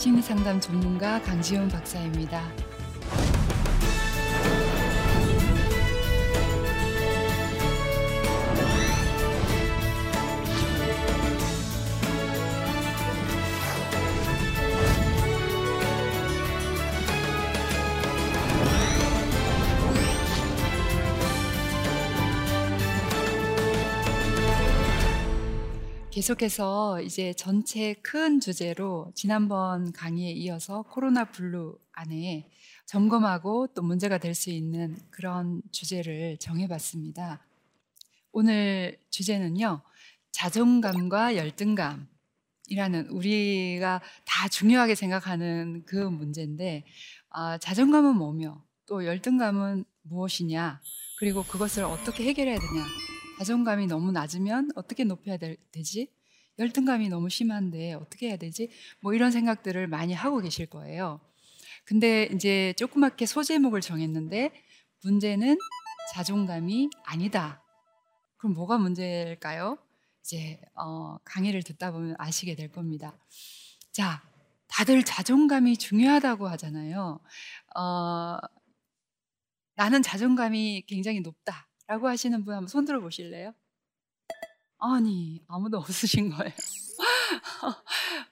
심리상담 전문가 강지훈 박사입니다. 계속해서 이제 전체 큰 주제로 지난번 강의에 이어서 코로나 블루 안에 점검하고 또 문제가 될 수 있는 그런 주제를 정해봤습니다. 오늘 주제는요, 자존감과 열등감이라는 우리가 다 중요하게 생각하는 그 문제인데, 아, 자존감은 뭐며 또 열등감은 무엇이냐, 그리고 그것을 어떻게 해결해야 되냐, 자존감이 너무 낮으면 어떻게 높여야 되, 지 열등감이 너무 심한데 어떻게 해야 되지? 뭐 이런 생각들을 많이 하고 계실 거예요. 근데 이제 조그맣게 소제목을 정했는데 문제는 자존감이 아니다. 그럼 뭐가 문제일까요? 이제 어, 강의를 듣다 보면 아시게 될 겁니다. 자, 다들 자존감이 중요하다고 하잖아요. 어, 나는 자존감이 굉장히 높다. 라고 하시는 분 한번 손 들어 보실래요? 아니, 아무도 없으신 거예요.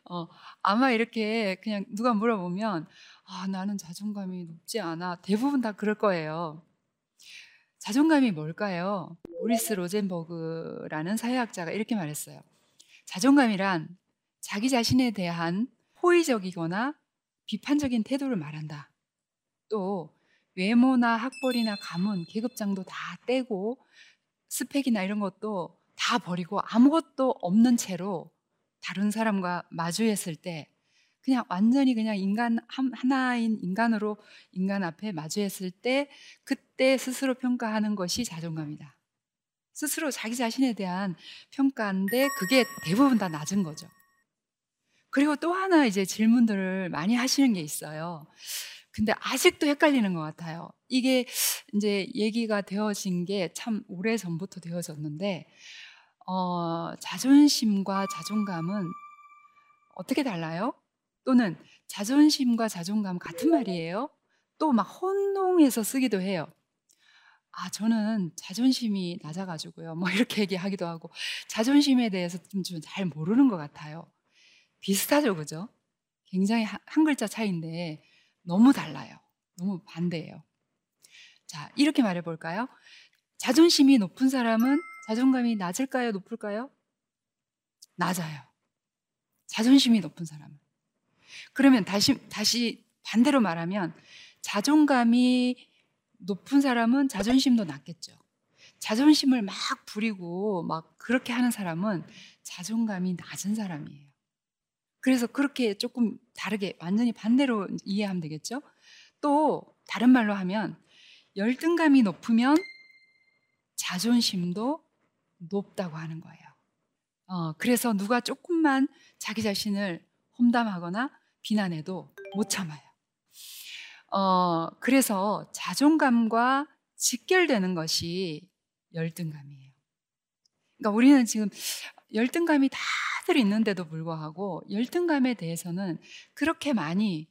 어, 아마 이렇게 그냥 누가 물어보면, 아, 나는 자존감이 높지 않아. 대부분 다 그럴 거예요. 자존감이 뭘까요? 오리스 로젠버그라는 사회학자가 이렇게 말했어요. 자존감이란 자기 자신에 대한 호의적이거나 비판적인 태도를 말한다. 또 외모나 학벌이나 가문, 계급장도 다 떼고 스펙이나 이런 것도 다 버리고 아무것도 없는 채로 다른 사람과 마주했을 때 그냥 완전히 그냥 인간 하나인 인간으로 인간 앞에 마주했을 때 그때 스스로 평가하는 것이 자존감이다. 스스로 자기 자신에 대한 평가인데 그게 대부분 다 낮은 거죠. 그리고 또 하나 이제 질문들을 많이 하시는 게 있어요. 근데 아직도 헷갈리는 것 같아요. 이게 이제 얘기가 되어진 게 참 오래 전부터 되어졌는데, 어, 자존심과 자존감은 어떻게 달라요? 또는 자존심과 자존감 같은 말이에요? 또 막 혼동해서 쓰기도 해요. 아, 저는 자존심이 낮아가지고요. 뭐 이렇게 얘기하기도 하고, 자존심에 대해서 좀 잘 모르는 것 같아요. 비슷하죠, 그죠? 굉장히 한 글자 차이인데, 너무 달라요. 너무 반대예요. 자, 이렇게 말해 볼까요? 자존심이 높은 사람은 자존감이 낮을까요? 높을까요? 낮아요. 자존심이 높은 사람은. 그러면 다시, 다시 반대로 말하면 자존감이 높은 사람은 자존심도 낮겠죠. 자존심을 막 부리고 막 그렇게 하는 사람은 자존감이 낮은 사람이에요. 그래서 그렇게 조금 다르게 완전히 반대로 이해하면 되겠죠? 또 다른 말로 하면 열등감이 높으면 자존심도 높다고 하는 거예요. 어, 그래서 누가 조금만 자기 자신을 험담하거나 비난해도 못 참아요. 어, 그래서 자존감과 직결되는 것이 열등감이에요. 그러니까 우리는 지금 열등감이 다 사람들 있는데도 불구하고 열등감에 대해서는 그렇게 많이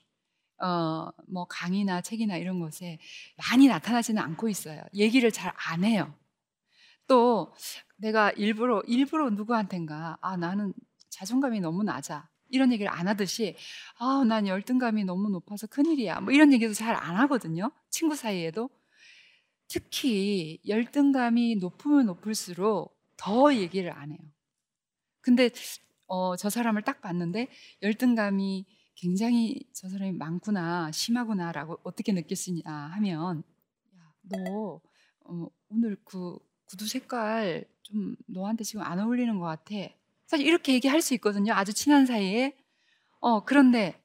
어, 뭐 강의나 책이나 이런 것에 많이 나타나지는 않고 있어요. 얘기를 잘 안 해요. 또 내가 일부러 일부러 누구한텐가 아 나는 자존감이 너무 낮아 이런 얘기를 안 하듯이 아 난 열등감이 너무 높아서 큰일이야 뭐 이런 얘기도 잘 안 하거든요. 친구 사이에도 특히 열등감이 높으면 높을수록 더 얘기를 안 해요. 근데 어, 저 사람을 딱 봤는데 열등감이 굉장히 저 사람이 많구나, 심하구나라고 어떻게 느꼈으냐 하면, 야, 너 어, 오늘 그 구두 색깔 좀 너한테 지금 안 어울리는 것 같아. 사실 이렇게 얘기할 수 있거든요. 아주 친한 사이에. 어, 그런데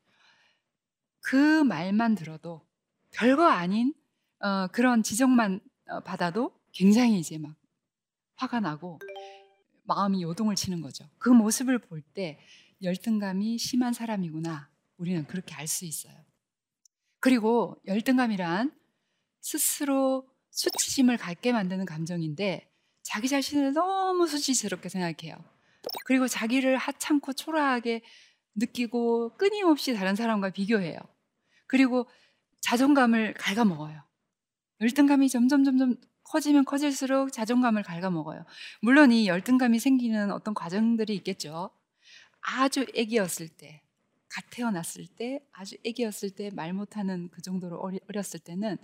그 말만 들어도 별거 아닌 어, 그런 지적만 어, 받아도 굉장히 이제 막 화가 나고 마음이 요동을 치는 거죠. 그 모습을 볼 때 열등감이 심한 사람이구나. 우리는 그렇게 알 수 있어요. 그리고 열등감이란 스스로 수치심을 갖게 만드는 감정인데 자기 자신을 너무 수치스럽게 생각해요. 그리고 자기를 하찮고 초라하게 느끼고 끊임없이 다른 사람과 비교해요. 그리고 자존감을 갉아먹어요. 열등감이 점점 점점 커지면 커질수록 자존감을 갉아먹어요. 물론 이 열등감이 생기는 어떤 과정들이 있겠죠. 아주 애기였을 때, 갓 태어났을 때, 아주 애기였을 때 말 못하는 그 정도로 어렸을 때는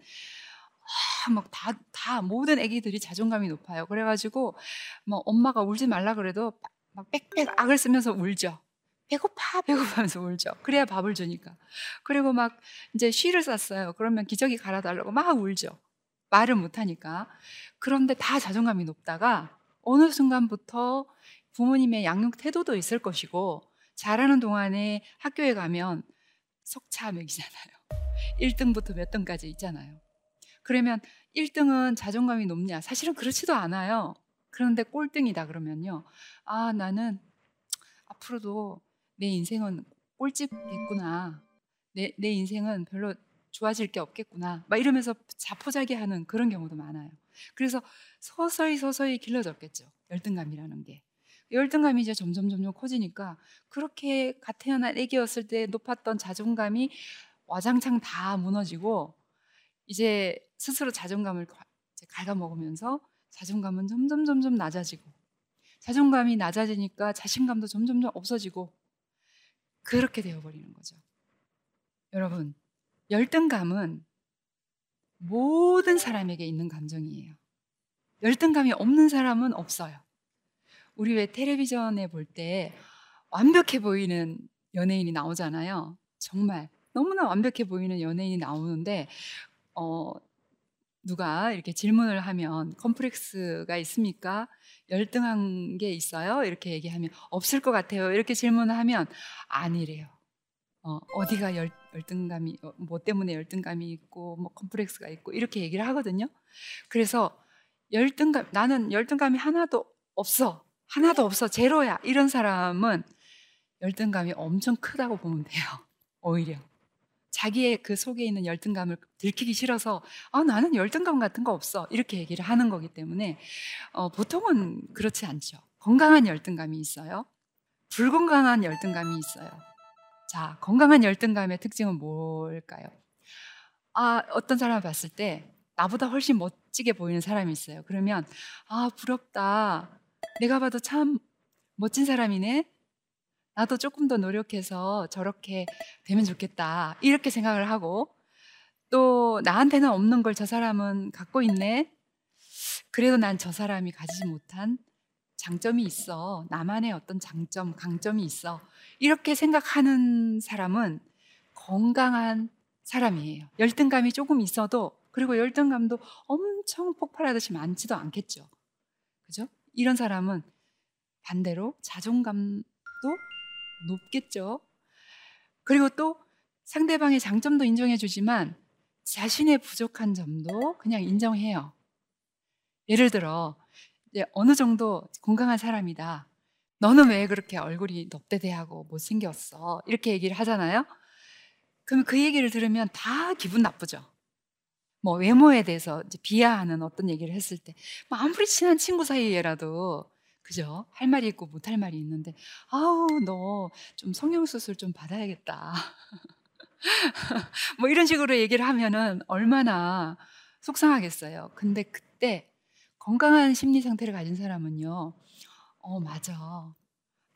아, 막다 다 모든 애기들이 자존감이 높아요. 그래가지고 뭐 엄마가 울지 말라 그래도 막 빽빽 악을 쓰면서 울죠. 배고파 배고파면서 울죠. 그래야 밥을 주니까. 그리고 막 이제 쉬를 쌌어요. 그러면 기저귀 갈아달라고 막 울죠. 말을 못하니까. 그런데 다 자존감이 높다가 어느 순간부터 부모님의 양육 태도도 있을 것이고 잘하는 동안에 학교에 가면 석차 맥이잖아요. 1등부터 몇 등까지 있잖아요. 그러면 1등은 자존감이 높냐? 사실은 그렇지도 않아요. 그런데 꼴등이다 그러면요. 아, 나는 앞으로도 내 인생은 꼴찌겠구나. 내, 내 인생은 별로 좋아질 게 없겠구나. 막 이러면서 자포자기하는 그런 경우도 많아요. 그래서 서서히 서서히 길러졌겠죠. 열등감이라는 게. 열등감이 이제 점점 점점 커지니까 그렇게 갓 태어난 애기였을 때 높았던 자존감이 와장창 다 무너지고 이제 스스로 자존감을 갉아먹으면서 자존감은 점점 점점 낮아지고 자존감이 낮아지니까 자신감도 점점 점 없어지고 그렇게 되어버리는 거죠. 여러분 열등감은 모든 사람에게 있는 감정이에요. 열등감이 없는 사람은 없어요. 우리 왜 텔레비전에 볼 때 완벽해 보이는 연예인이 나오잖아요. 정말 너무나 완벽해 보이는 연예인이 나오는데 어, 누가 이렇게 질문을 하면 컴플렉스가 있습니까? 열등한 게 있어요? 이렇게 얘기하면 없을 것 같아요. 이렇게 질문을 하면 아니래요. 어, 어디가 열, 열등감이 어, 뭐 때문에 열등감이 있고 뭐 컴플렉스가 있고 이렇게 얘기를 하거든요. 그래서 열등감 나는 열등감이 하나도 없어. 하나도 없어. 제로야. 이런 사람은 열등감이 엄청 크다고 보면 돼요. 오히려. 자기의 그 속에 있는 열등감을 들키기 싫어서 아, 나는 열등감 같은 거 없어. 이렇게 얘기를 하는 거기 때문에 어, 보통은 그렇지 않죠. 건강한 열등감이 있어요. 불건강한 열등감이 있어요. 자, 건강한 열등감의 특징은 뭘까요? 아, 어떤 사람을 봤을 때 나보다 훨씬 멋지게 보이는 사람이 있어요. 그러면 아, 부럽다. 내가 봐도 참 멋진 사람이네. 나도 조금 더 노력해서 저렇게 되면 좋겠다. 이렇게 생각을 하고 또 나한테는 없는 걸 저 사람은 갖고 있네. 그래도 난 저 사람이 가지지 못한 장점이 있어. 나만의 어떤 장점, 강점이 있어. 이렇게 생각하는 사람은 건강한 사람이에요. 열등감이 조금 있어도 그리고 열등감도 엄청 폭발하듯이 많지도 않겠죠. 그죠? 이런 사람은 반대로 자존감도 높겠죠. 그리고 또 상대방의 장점도 인정해 주지만 자신의 부족한 점도 그냥 인정해요. 예를 들어 이제 어느 정도 건강한 사람이다. 너는 왜 그렇게 얼굴이 넙대대하고 못생겼어? 이렇게 얘기를 하잖아요. 그럼 그 얘기를 들으면 다 기분 나쁘죠. 뭐 외모에 대해서 비하하는 어떤 얘기를 했을 때, 뭐 아무리 친한 친구 사이에라도 그죠? 할 말이 있고 못 할 말이 있는데, 아우 너 좀 성형 수술 좀 받아야겠다. 뭐 이런 식으로 얘기를 하면은 얼마나 속상하겠어요. 근데 그때 건강한 심리 상태를 가진 사람은요, 어, 맞아.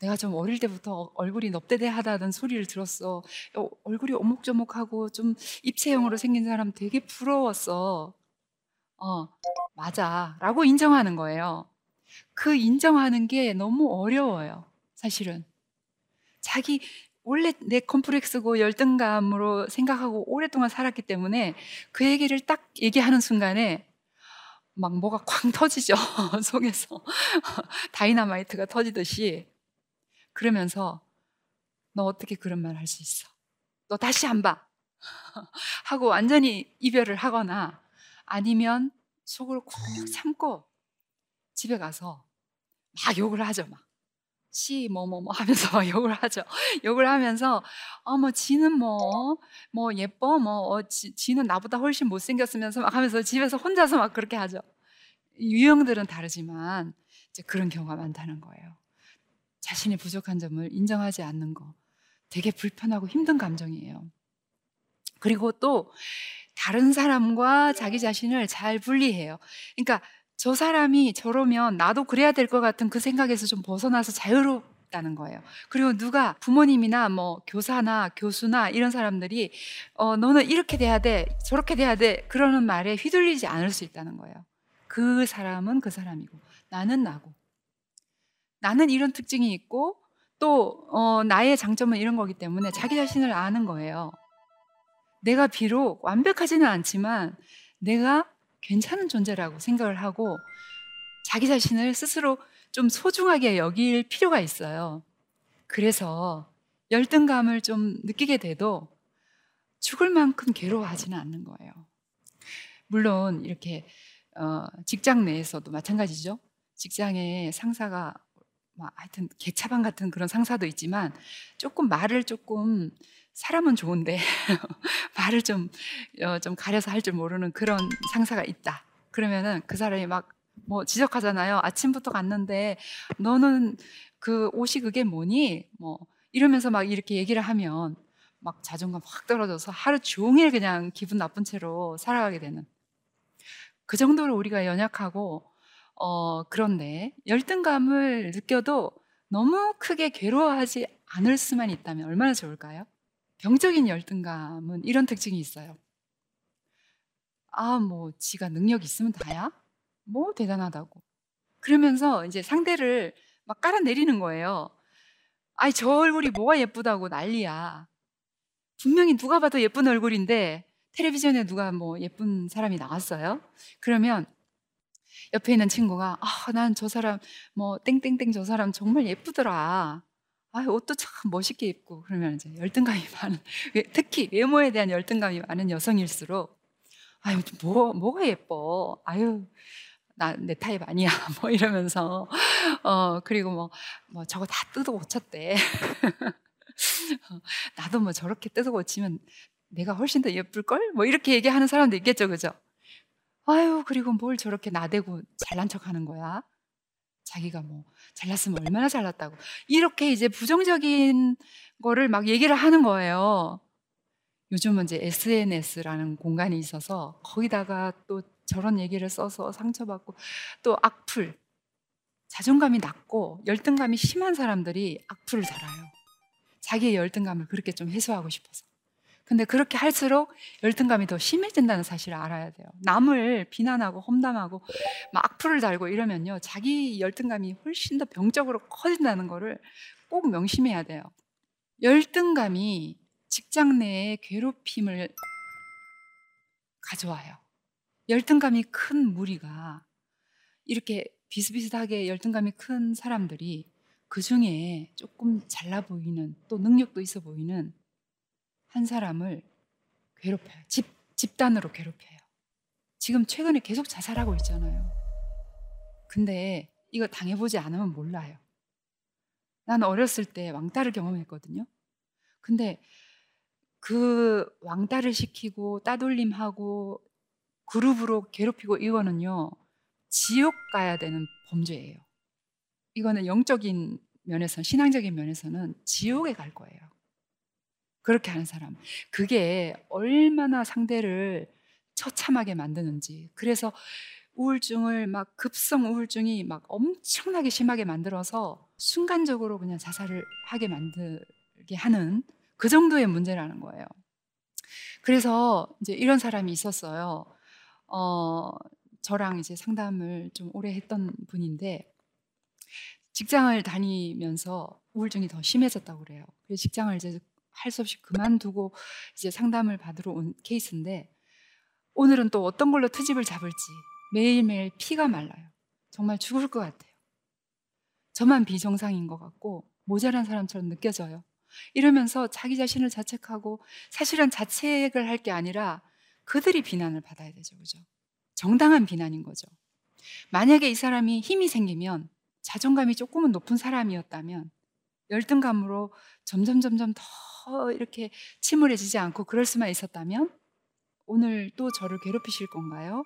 내가 좀 어릴 때부터 얼굴이 넙대대하다는 소리를 들었어. 어, 얼굴이 오목조목하고 좀 입체형으로 생긴 사람 되게 부러웠어. 어, 맞아. 라고 인정하는 거예요. 그 인정하는 게 너무 어려워요. 사실은. 자기 원래 내 컴플렉스고 열등감으로 생각하고 오랫동안 살았기 때문에 그 얘기를 딱 얘기하는 순간에 막 뭐가 쾅 터지죠. 속에서. 다이나마이트가 터지듯이. 그러면서 너 어떻게 그런 말 할 수 있어? 너 다시 안 봐. 하고 완전히 이별을 하거나 아니면 속으로 콕 참고 집에 가서 막 욕을 하죠. 막. 시, 뭐, 뭐, 뭐 하면서 막 욕을 하죠. 욕을 하면서, 어, 뭐, 지는 뭐, 뭐, 예뻐, 뭐, 어, 지, 지는 나보다 훨씬 못생겼으면서 막 하면서 집에서 혼자서 막 그렇게 하죠. 유형들은 다르지만, 이제 그런 경우가 많다는 거예요. 자신의 부족한 점을 인정하지 않는 거. 되게 불편하고 힘든 감정이에요. 그리고 또 다른 사람과 자기 자신을 잘 분리해요. 그러니까 저 사람이 저러면 나도 그래야 될 것 같은 그 생각에서 좀 벗어나서 자유롭다는 거예요. 그리고 누가 부모님이나 뭐 교사나 교수나 이런 사람들이 어, 너는 이렇게 돼야 돼, 저렇게 돼야 돼, 그러는 말에 휘둘리지 않을 수 있다는 거예요. 그 사람은 그 사람이고, 나는 나고. 나는 이런 특징이 있고, 또, 어, 나의 장점은 이런 거기 때문에 자기 자신을 아는 거예요. 내가 비록 완벽하지는 않지만 내가 괜찮은 존재라고 생각을 하고 자기 자신을 스스로 좀 소중하게 여길 필요가 있어요. 그래서 열등감을 좀 느끼게 돼도 죽을 만큼 괴로워하지는 않는 거예요. 물론 이렇게 어, 직장 내에서도 마찬가지죠. 직장에 상사가 뭐 하여튼 개차반 같은 그런 상사도 있지만 조금 말을 조금 사람은 좋은데 말을 좀, 어, 좀 가려서 할 줄 모르는 그런 상사가 있다. 그러면은 그 사람이 막 뭐 지적하잖아요. 아침부터 갔는데 너는 그 옷이 그게 뭐니? 뭐 이러면서 막 이렇게 얘기를 하면 막 자존감 확 떨어져서 하루 종일 그냥 기분 나쁜 채로 살아가게 되는 그 정도로 우리가 연약하고 어 그런데 열등감을 느껴도 너무 크게 괴로워하지 않을 수만 있다면 얼마나 좋을까요? 병적인 열등감은 이런 특징이 있어요. 아, 뭐, 지가 능력 있으면 다야? 뭐, 대단하다고. 그러면서 이제 상대를 막 깔아내리는 거예요. 아이, 저 얼굴이 뭐가 예쁘다고 난리야. 분명히 누가 봐도 예쁜 얼굴인데, 텔레비전에 누가 뭐 예쁜 사람이 나왔어요? 그러면 옆에 있는 친구가, 아, 난 저 사람, 뭐, 땡땡땡 저 사람 정말 예쁘더라. 아, 옷도 참 멋있게 입고 그러면 이제 열등감이 많은 특히 외모에 대한 열등감이 많은 여성일수록 아유 뭐 뭐가 예뻐? 아유 나 내 타입 아니야. 뭐 이러면서. 어 그리고 뭐, 뭐 저거 다 뜯어 고쳤대. 나도 뭐 저렇게 뜯어 고치면 내가 훨씬 더 예쁠 걸 뭐 이렇게 얘기하는 사람도 있겠죠 그죠? 아유 그리고 뭘 저렇게 나대고 잘난 척하는 거야 자기가 뭐 잘났으면 얼마나 잘났다고 이렇게 이제 부정적인 거를 막 얘기를 하는 거예요. 요즘은 이제 SNS라는 공간이 있어서 거기다가 또 저런 얘기를 써서 상처받고 또 악플 자존감이 낮고 열등감이 심한 사람들이 악플을 달아요. 자기의 열등감을 그렇게 좀 해소하고 싶어서. 근데 그렇게 할수록 열등감이 더 심해진다는 사실을 알아야 돼요. 남을 비난하고 험담하고 막 악플을 달고 이러면요. 자기 열등감이 훨씬 더 병적으로 커진다는 거를 꼭 명심해야 돼요. 열등감이 직장 내에 괴롭힘을 가져와요. 열등감이 큰 무리가 이렇게 비슷비슷하게 열등감이 큰 사람들이 그 중에 조금 잘나 보이는 또 능력도 있어 보이는 한 사람을 괴롭혀요. 집, 집단으로 괴롭혀요. 지금 최근에 계속 자살하고 있잖아요. 근데 이거 당해보지 않으면 몰라요. 난 어렸을 때 왕따를 경험했거든요. 근데 그 왕따를 시키고 따돌림하고 그룹으로 괴롭히고 이거는요, 지옥 가야 되는 범죄예요. 이거는 영적인 면에서, 신앙적인 면에서는 지옥에 갈 거예요. 그렇게 하는 사람. 그게 얼마나 상대를 처참하게 만드는지. 그래서 우울증을 막 급성 우울증이 막 엄청나게 심하게 만들어서 순간적으로 그냥 자살을 하게 만들게 하는 그 정도의 문제라는 거예요. 그래서 이제 이런 사람이 있었어요. 어, 저랑 이제 상담을 좀 오래 했던 분인데 직장을 다니면서 우울증이 더 심해졌다고 그래요. 그래서 직장을 이제 할 수 없이 그만두고 이제 상담을 받으러 온 케이스인데 오늘은 또 어떤 걸로 트집을 잡을지 매일매일 피가 말라요. 정말 죽을 것 같아요. 저만 비정상인 것 같고 모자란 사람처럼 느껴져요. 이러면서 자기 자신을 자책하고 사실은 자책을 할 게 아니라 그들이 비난을 받아야 되죠. 그죠? 정당한 비난인 거죠. 만약에 이 사람이 힘이 생기면 자존감이 조금은 높은 사람이었다면 열등감으로 점점 점점 더 이렇게 침울해지지 않고 그럴 수만 있었다면 오늘 또 저를 괴롭히실 건가요?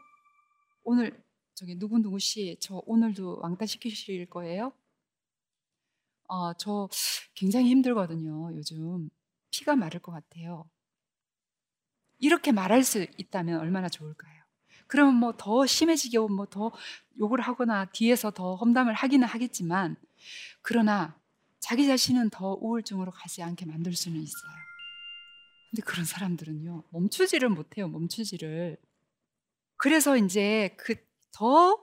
오늘 저기 누구누구 씨, 저 오늘도 왕따 시키실 거예요? 어, 저 굉장히 힘들거든요, 요즘. 피가 마를 것 같아요. 이렇게 말할 수 있다면 얼마나 좋을까요? 그러면 뭐 더 심해지게 뭐더 욕을 하거나 뒤에서 더 험담을 하기는 하겠지만 그러나 자기 자신은 더 우울증으로 가지 않게 만들 수는 있어요. 근데 그런 사람들은요, 멈추지를 못해요, 멈추지를. 그래서 이제 그 더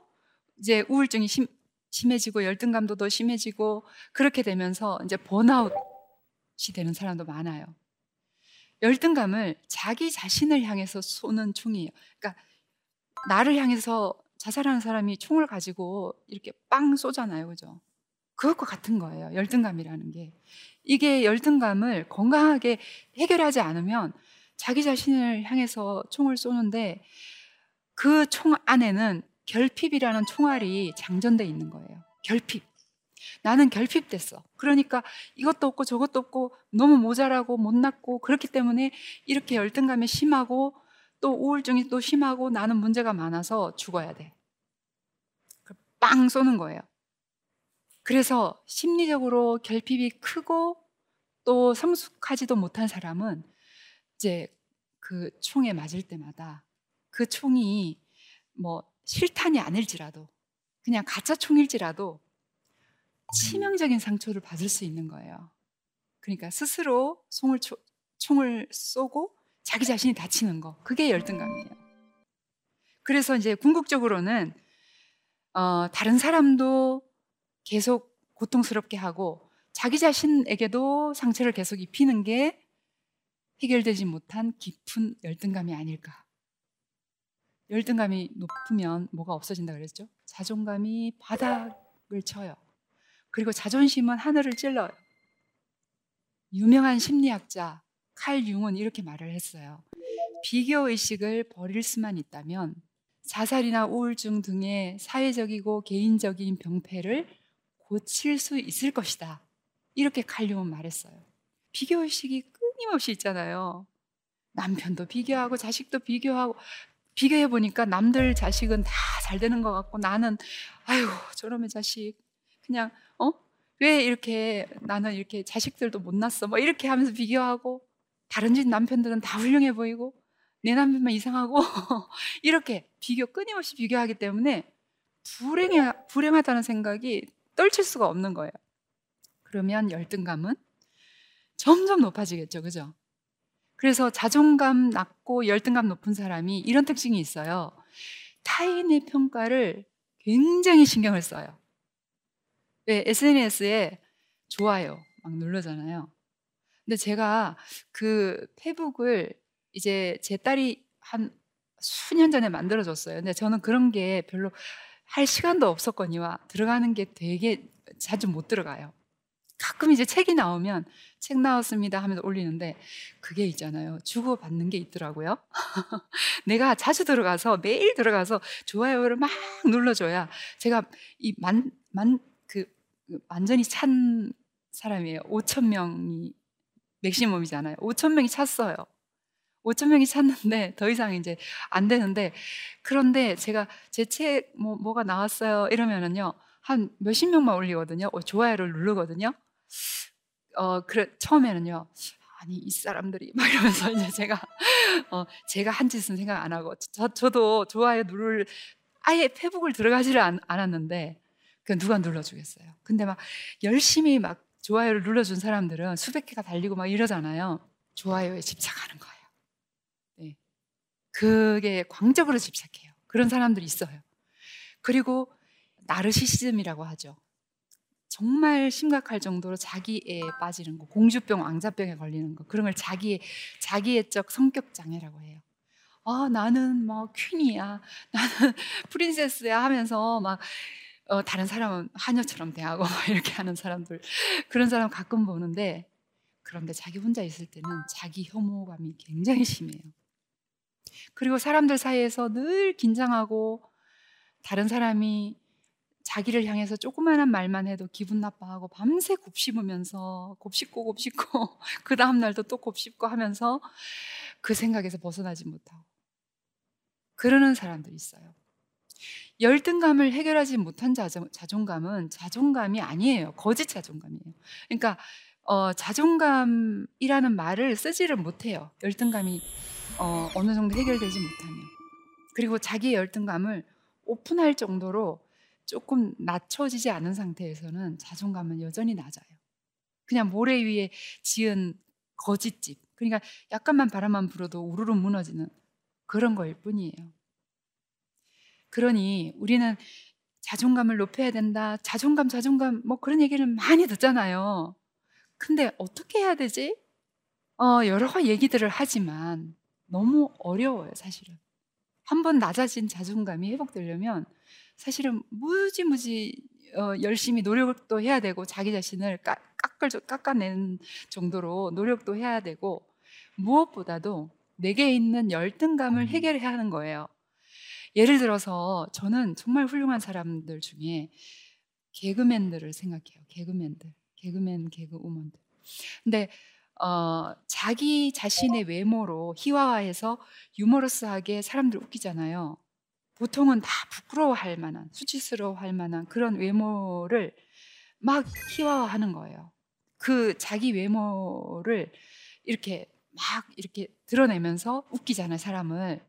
이제 우울증이 심, 심해지고 열등감도 더 심해지고 그렇게 되면서 이제 번아웃이 되는 사람도 많아요. 열등감을 자기 자신을 향해서 쏘는 총이에요. 그러니까 나를 향해서 자살하는 사람이 총을 가지고 이렇게 빵 쏘잖아요. 그죠? 그것과 같은 거예요. 열등감이라는 게. 이게 열등감을 건강하게 해결하지 않으면 자기 자신을 향해서 총을 쏘는데 그 총 안에는 결핍이라는 총알이 장전돼 있는 거예요. 결핍. 나는 결핍됐어. 그러니까 이것도 없고 저것도 없고 너무 모자라고 못났고 그렇기 때문에 이렇게 열등감이 심하고 또 우울증이 또 심하고 나는 문제가 많아서 죽어야 돼. 그빵 쏘는 거예요. 그래서 심리적으로 결핍이 크고 또 성숙하지도 못한 사람은 이제 그 총에 맞을 때마다 그 총이 뭐 실탄이 아닐지라도 그냥 가짜 총일지라도 치명적인 상처를 받을 수 있는 거예요. 그러니까 스스로 총을, 총을 쏘고 자기 자신이 다치는 거. 그게 열등감이에요. 그래서 이제 궁극적으로는 어, 다른 사람도 계속 고통스럽게 하고 자기 자신에게도 상처를 계속 입히는 게 해결되지 못한 깊은 열등감이 아닐까. 열등감이 높으면 뭐가 없어진다 그랬죠? 자존감이 바닥을 쳐요. 그리고 자존심은 하늘을 찔러요. 유명한 심리학자 칼 융은 이렇게 말을 했어요. 비교 의식을 버릴 수만 있다면 자살이나 우울증 등의 사회적이고 개인적인 병폐를 고칠 수 있을 것이다. 이렇게 칼 융은 말했어요. 비교 의식이 끊임없이 있잖아요. 남편도 비교하고 자식도 비교하고 비교해 보니까 남들 자식은 다 잘 되는 것 같고 나는 아유 저놈의 자식 그냥 어? 왜 이렇게 나는 이렇게 자식들도 못 낳았어? 뭐 이렇게 하면서 비교하고 다른 집 남편들은 다 훌륭해 보이고 내 남편만 이상하고 이렇게 비교 끊임없이 비교하기 때문에 불행해, 불행하다는 생각이 떨칠 수가 없는 거예요. 그러면 열등감은 점점 높아지겠죠, 그죠? 그래서 자존감 낮고 열등감 높은 사람이 이런 특징이 있어요. 타인의 평가를 굉장히 신경을 써요. 왜 SNS에 좋아요 막 누르잖아요. 근데 제가 그 페북을 이제 제 딸이 한 수년 전에 만들어줬어요. 근데 저는 그런 게 별로 할 시간도 없었거니와 들어가는 게 되게 자주 못 들어가요. 가끔 이제 책이 나오면 책 나왔습니다 하면서 올리는데 그게 있잖아요. 주고받는 게 있더라고요. 내가 자주 들어가서 매일 들어가서 좋아요를 막 눌러줘야 제가 이 만, 만, 그, 그 완전히 찬 사람이에요. 5천 명이 맥시멈이잖아요. 5천 명이 찼어요. 5천 명이 찼는데 더 이상 이제 안 되는데 그런데 제가 제 책 뭐 뭐가 나왔어요 이러면은요 한 몇십 명만 올리거든요. 어, 좋아요를 누르거든요. 어 그래 처음에는요 아니 이 사람들이 막 이러면서 이제 제가 어 제가 한 짓은 생각 안 하고 저 저도 좋아요 누를 아예 페북을 들어가지를 않, 않았는데 그 누가 눌러주겠어요. 근데 막 열심히 막 좋아요를 눌러준 사람들은 수백 개가 달리고 막 이러잖아요. 좋아요에 집착하는 거예요. 네. 그게 광적으로 집착해요. 그런 사람들이 있어요. 그리고 나르시시즘이라고 하죠. 정말 심각할 정도로 자기에 빠지는 거, 공주병, 왕자병에 걸리는 거, 그런 걸 자기의, 자기애적 성격 장애라고 해요. 아, 나는 뭐 퀸이야. 나는 프린세스야 하면서 막 어, 다른 사람은 하녀처럼 대하고 이렇게 하는 사람들 그런 사람 가끔 보는데 그런데 자기 혼자 있을 때는 자기 혐오감이 굉장히 심해요. 그리고 사람들 사이에서 늘 긴장하고 다른 사람이 자기를 향해서 조그마한 말만 해도 기분 나빠하고 밤새 곱씹으면서 곱씹고 곱씹고 그 다음 날도 또 곱씹고 하면서 그 생각에서 벗어나지 못하고 그러는 사람들이 있어요. 열등감을 해결하지 못한 자존, 감은 자존감이 아니에요. 거짓 자존감이에요. 그러니까 어, 자존감이라는 말을 쓰지를 못해요. 열등감이 어, 어느 정도 해결되지 못하면. 그리고 자기의 열등감을 오픈할 정도로 조금 낮춰지지 않은 상태에서는 자존감은 여전히 낮아요. 그냥 모래 위에 지은 거짓집. 그러니까 약간만 바람만 불어도 우르르 무너지는 그런 거일 뿐이에요. 그러니 우리는 자존감을 높여야 된다. 자존감, 자존감, 뭐 그런 얘기를 많이 듣잖아요. 근데 어떻게 해야 되지? 어, 여러 얘기들을 하지만 너무 어려워요, 사실은. 한 번 낮아진 자존감이 회복되려면 사실은 무지무지 어, 열심히 노력도 해야 되고 자기 자신을 깎, 깎을, 깎아내는 정도로 노력도 해야 되고 무엇보다도 내게 있는 열등감을 해결해야 하는 거예요. 예를 들어서 저는 정말 훌륭한 사람들 중에 개그맨들을 생각해요. 개그맨들. 개그맨, 개그우먼들. 근데 어, 자기 자신의 외모로 희화화해서 유머러스하게 사람들 웃기잖아요. 보통은 다 부끄러워할 만한, 수치스러워할 만한 그런 외모를 막 희화화하는 거예요. 그 자기 외모를 이렇게 막 이렇게 드러내면서 웃기잖아요, 사람을.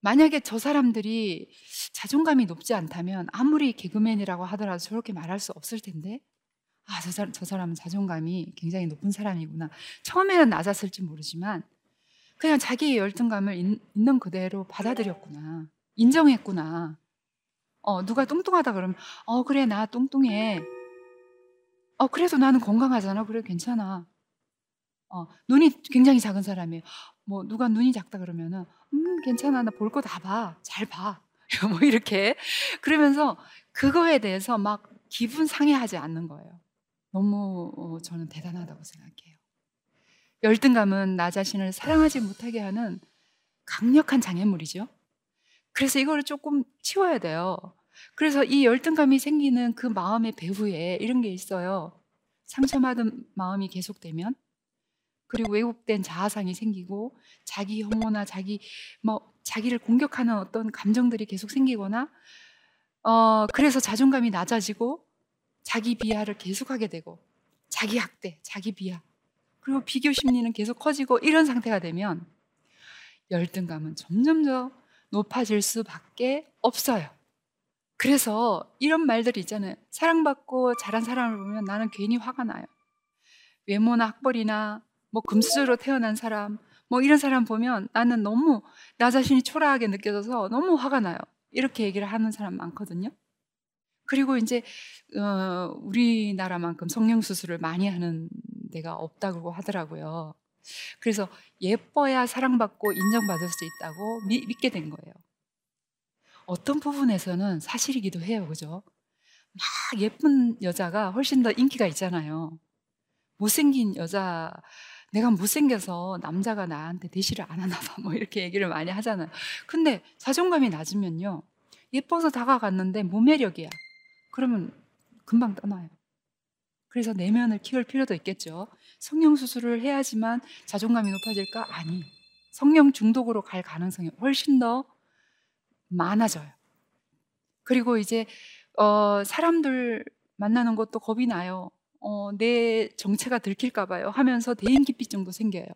만약에 저 사람들이 자존감이 높지 않다면 아무리 개그맨이라고 하더라도 저렇게 말할 수 없을 텐데 아, 저, 사람, 저 사람은 자존감이 굉장히 높은 사람이구나. 처음에는 낮았을지 모르지만 그냥 자기의 열등감을 있, 는 그대로 받아들였구나. 인정했구나. 어, 누가 뚱뚱하다 그러면 어, 그래, 나 뚱뚱해. 어, 그래도 나는 건강하잖아. 그래, 괜찮아. 어, 눈이 굉장히 작은 사람이에요. 뭐, 누가 눈이 작다 그러면은, 음, 괜찮아. 나 볼 거 다 봐. 잘 봐. 뭐, 이렇게. 그러면서 그거에 대해서 막 기분 상해하지 않는 거예요. 너무 어, 저는 대단하다고 생각해요. 열등감은 나 자신을 사랑하지 못하게 하는 강력한 장애물이죠. 그래서 이거를 조금 치워야 돼요. 그래서 이 열등감이 생기는 그 마음의 배후에 이런 게 있어요. 상처받은 마음이 계속되면 그리고 왜곡된 자아상이 생기고 자기 혐오나 자기 뭐 자기를 공격하는 어떤 감정들이 계속 생기거나 어 그래서 자존감이 낮아지고 자기 비하를 계속하게 되고 자기 학대, 자기 비하 그리고 비교 심리는 계속 커지고 이런 상태가 되면 열등감은 점점 높아질 수밖에 없어요. 그래서 이런 말들이 있잖아요. 사랑받고 자란 사람을 보면 나는 괜히 화가 나요. 외모나 학벌이나 뭐 금수저로 태어난 사람, 뭐 이런 사람 보면 나는 너무 나 자신이 초라하게 느껴져서 너무 화가 나요. 이렇게 얘기를 하는 사람 많거든요. 그리고 이제 어, 우리나라만큼 성형 수술을 많이 하는 데가 없다고 하더라고요. 그래서 예뻐야 사랑받고 인정받을 수 있다고 미, 믿게 된 거예요. 어떤 부분에서는 사실이기도 해요, 그죠? 막 예쁜 여자가 훨씬 더 인기가 있잖아요. 못생긴 여자, 내가 못생겨서 남자가 나한테 대시를 안 하나 봐. 뭐 이렇게 얘기를 많이 하잖아요. 근데 자존감이 낮으면요. 예뻐서 다가갔는데 무매력이야. 그러면 금방 떠나요. 그래서 내면을 키울 필요도 있겠죠. 성령 수술을 해야지만 자존감이 높아질까? 아니. 성령 중독으로 갈 가능성이 훨씬 더 많아져요. 그리고 이제 어, 사람들 만나는 것도 겁이 나요. 어, 내 정체가 들킬까 봐요. 하면서 대인기피증도 생겨요.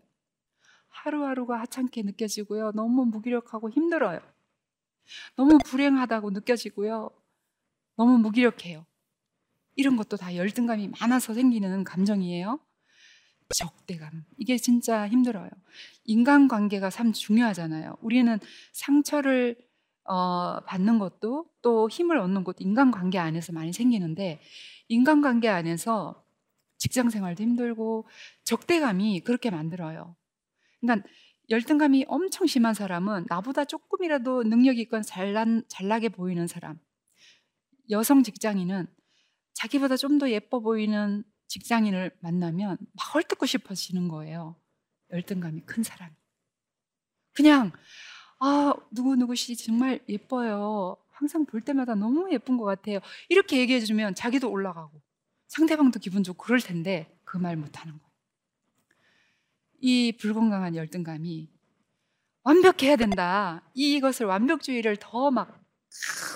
하루하루가 하찮게 느껴지고요. 너무 무기력하고 힘들어요. 너무 불행하다고 느껴지고요. 너무 무기력해요. 이런 것도 다 열등감이 많아서 생기는 감정이에요. 적대감. 이게 진짜 힘들어요. 인간관계가 참 중요하잖아요. 우리는 상처를 어, 받는 것도 또 힘을 얻는 것도 인간관계 안에서 많이 생기는데 인간관계 안에서 직장 생활도 힘들고 적대감이 그렇게 만들어요. 그러니까 열등감이 엄청 심한 사람은 나보다 조금이라도 능력 있건 잘난, 잘나게 보이는 사람, 여성 직장인은 자기보다 좀 더 예뻐 보이는 직장인을 만나면 막 헐뜯고 싶어지는 거예요. 열등감이 큰 사람이. 그냥 아 누구 누구 씨 정말 예뻐요. 항상 볼 때마다 너무 예쁜 것 같아요. 이렇게 얘기해 주면 자기도 올라가고 상대방도 기분 좋고 그럴 텐데 그 말 못하는 거예요. 이 불건강한 열등감이 완벽해야 된다. 이것을 완벽주의를 더 막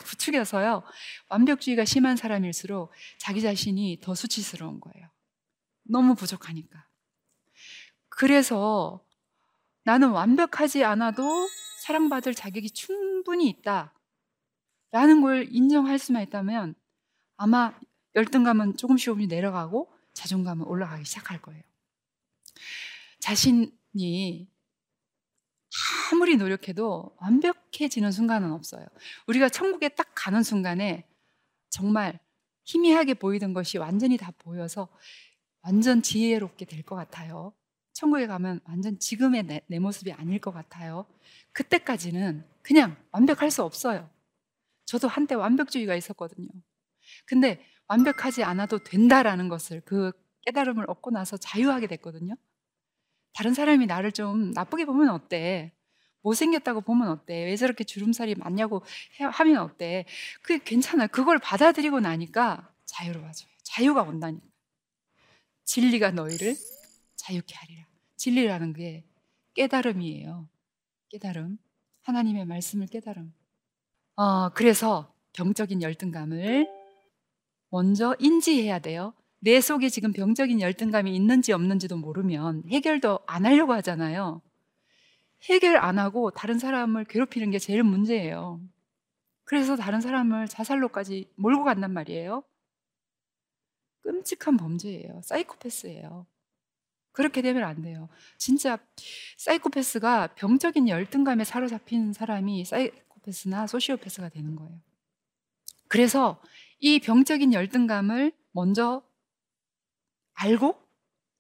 부추겨서요. 완벽주의가 심한 사람일수록 자기 자신이 더 수치스러운 거예요. 너무 부족하니까. 그래서 나는 완벽하지 않아도 사랑받을 자격이 충분히 있다. 라는 걸 인정할 수만 있다면 아마 열등감은 조금씩 조금씩 내려가고 자존감은 올라가기 시작할 거예요. 자신이 아무리 노력해도 완벽해지는 순간은 없어요. 우리가 천국에 딱 가는 순간에 정말 희미하게 보이던 것이 완전히 다 보여서 완전 지혜롭게 될 것 같아요. 천국에 가면 완전 지금의 내, 내 모습이 아닐 것 같아요. 그때까지는 그냥 완벽할 수 없어요. 저도 한때 완벽주의가 있었거든요. 근데 완벽하지 않아도 된다라는 것을 그 깨달음을 얻고 나서 자유하게 됐거든요. 다른 사람이 나를 좀 나쁘게 보면 어때? 못생겼다고 보면 어때? 왜 저렇게 주름살이 많냐고 하면 어때? 그게 괜찮아요. 그걸 받아들이고 나니까 자유로워져요. 자유가 온다니까. 진리가 너희를 자유케 하리라. 진리라는 게 깨달음이에요. 깨달음. 하나님의 말씀을 깨달음. 어, 그래서 병적인 열등감을 먼저 인지해야 돼요. 내 속에 지금 병적인 열등감이 있는지 없는지도 모르면 해결도 안 하려고 하잖아요. 해결 안 하고 다른 사람을 괴롭히는 게 제일 문제예요. 그래서 다른 사람을 자살로까지 몰고 간단 말이에요. 끔찍한 범죄예요. 사이코패스예요. 그렇게 되면 안 돼요. 진짜 사이코패스가 병적인 열등감에 사로잡힌 사람이 사이코패스나 소시오패스가 되는 거예요. 그래서 이 병적인 열등감을 먼저 알고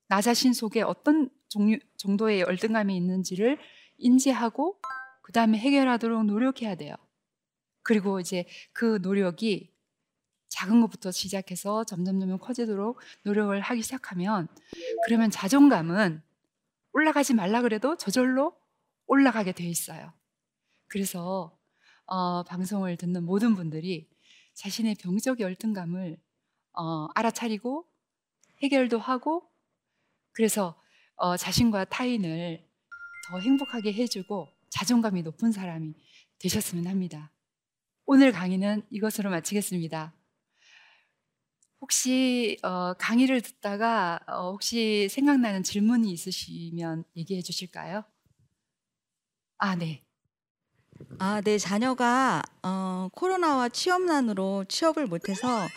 나 자신 속에 어떤 종류, 정도의 열등감이 있는지를 인지하고 그 다음에 해결하도록 노력해야 돼요. 그리고 이제 그 노력이 작은 것부터 시작해서 점점 점점 커지도록 노력을 하기 시작하면 그러면 자존감은 올라가지 말라 그래도 저절로 올라가게 돼 있어요. 그래서 어, 방송을 듣는 모든 분들이 자신의 병적 열등감을 어, 알아차리고 해결도 하고 그래서 어, 자신과 타인을 더 행복하게 해주고 자존감이 높은 사람이 되셨으면 합니다. 오늘 강의는 이것으로 마치겠습니다. 혹시 어, 강의를 듣다가 어, 혹시 생각나는 질문이 있으시면 얘기해 주실까요? 아, 네. 아, 네. 자녀가 어, 코로나와 취업난으로 취업을 못해서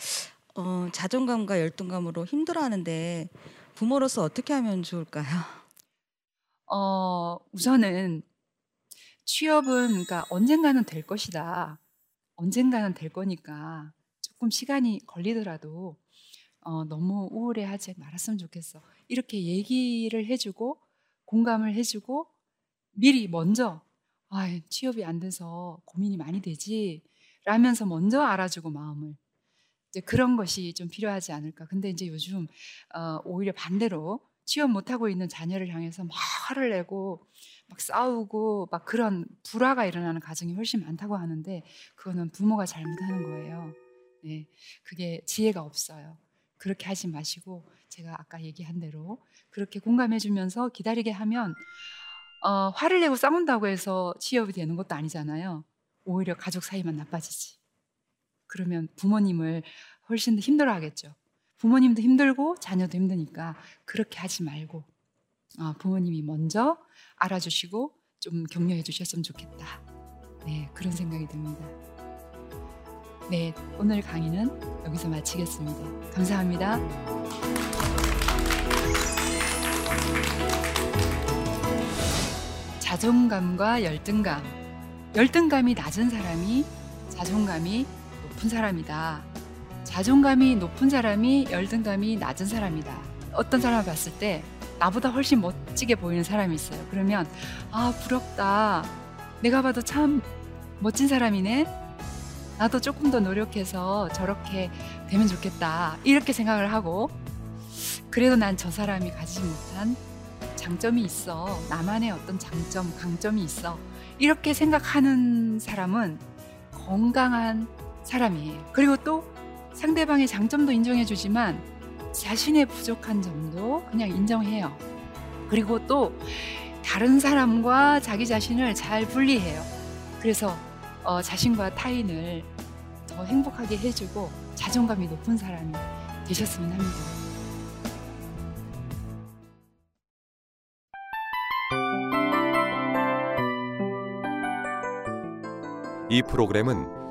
어, 자존감과 열등감으로 힘들어하는데 부모로서 어떻게 하면 좋을까요? 어, 우선은 취업은 그러니까 언젠가는 될 것이다. 언젠가는 될 거니까 조금 시간이 걸리더라도 어, 너무 우울해하지 말았으면 좋겠어. 이렇게 얘기를 해주고 공감을 해주고 미리 먼저 아, 취업이 안 돼서 고민이 많이 되지 라면서 먼저 알아주고 마음을 이제 그런 것이 좀 필요하지 않을까. 근데 이제 요즘 어, 오히려 반대로 취업 못하고 있는 자녀를 향해서 막 화를 내고 막 싸우고 막 그런 불화가 일어나는 가정이 훨씬 많다고 하는데 그거는 부모가 잘못하는 거예요. 네, 그게 지혜가 없어요. 그렇게 하지 마시고 제가 아까 얘기한 대로 그렇게 공감해주면서 기다리게 하면 어, 화를 내고 싸운다고 해서 취업이 되는 것도 아니잖아요. 오히려 가족 사이만 나빠지지. 그러면 부모님을 훨씬 더 힘들어 하겠죠. 부모님도 힘들고 자녀도 힘드니까 그렇게 하지 말고 어, 부모님이 먼저 알아주시고 좀 격려해 주셨으면 좋겠다. 네, 그런 생각이 듭니다. 네, 오늘 강의는 여기서 마치겠습니다. 감사합니다. 자존감과 열등감. 열등감이 낮은 사람이 자존감이 높은 사람이다. 자존감이 높은 사람이 열등감이 낮은 사람이다. 어떤 사람을 봤을 때 나보다 훨씬 멋지게 보이는 사람이 있어요. 그러면 아 부럽다. 내가 봐도 참 멋진 사람이네. 나도 조금 더 노력해서 저렇게 되면 좋겠다. 이렇게 생각을 하고, 그래도 난 저 사람이 가지지 못한 장점이 있어. 나만의 어떤 장점, 강점이 있어. 이렇게 생각하는 사람은 건강한 사람이에요. 그리고 또 상대방의 장점도 인정해주지만 자신의 부족한 점도 그냥 인정해요. 그리고 또 다른 사람과 자기 자신을 잘 분리해요. 그래서 어, 자신과 타인을 더 행복하게 해주고 자존감이 높은 사람이 되셨으면 합니다. 이 프로그램은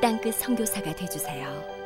땅끝 선교사가 되주세요.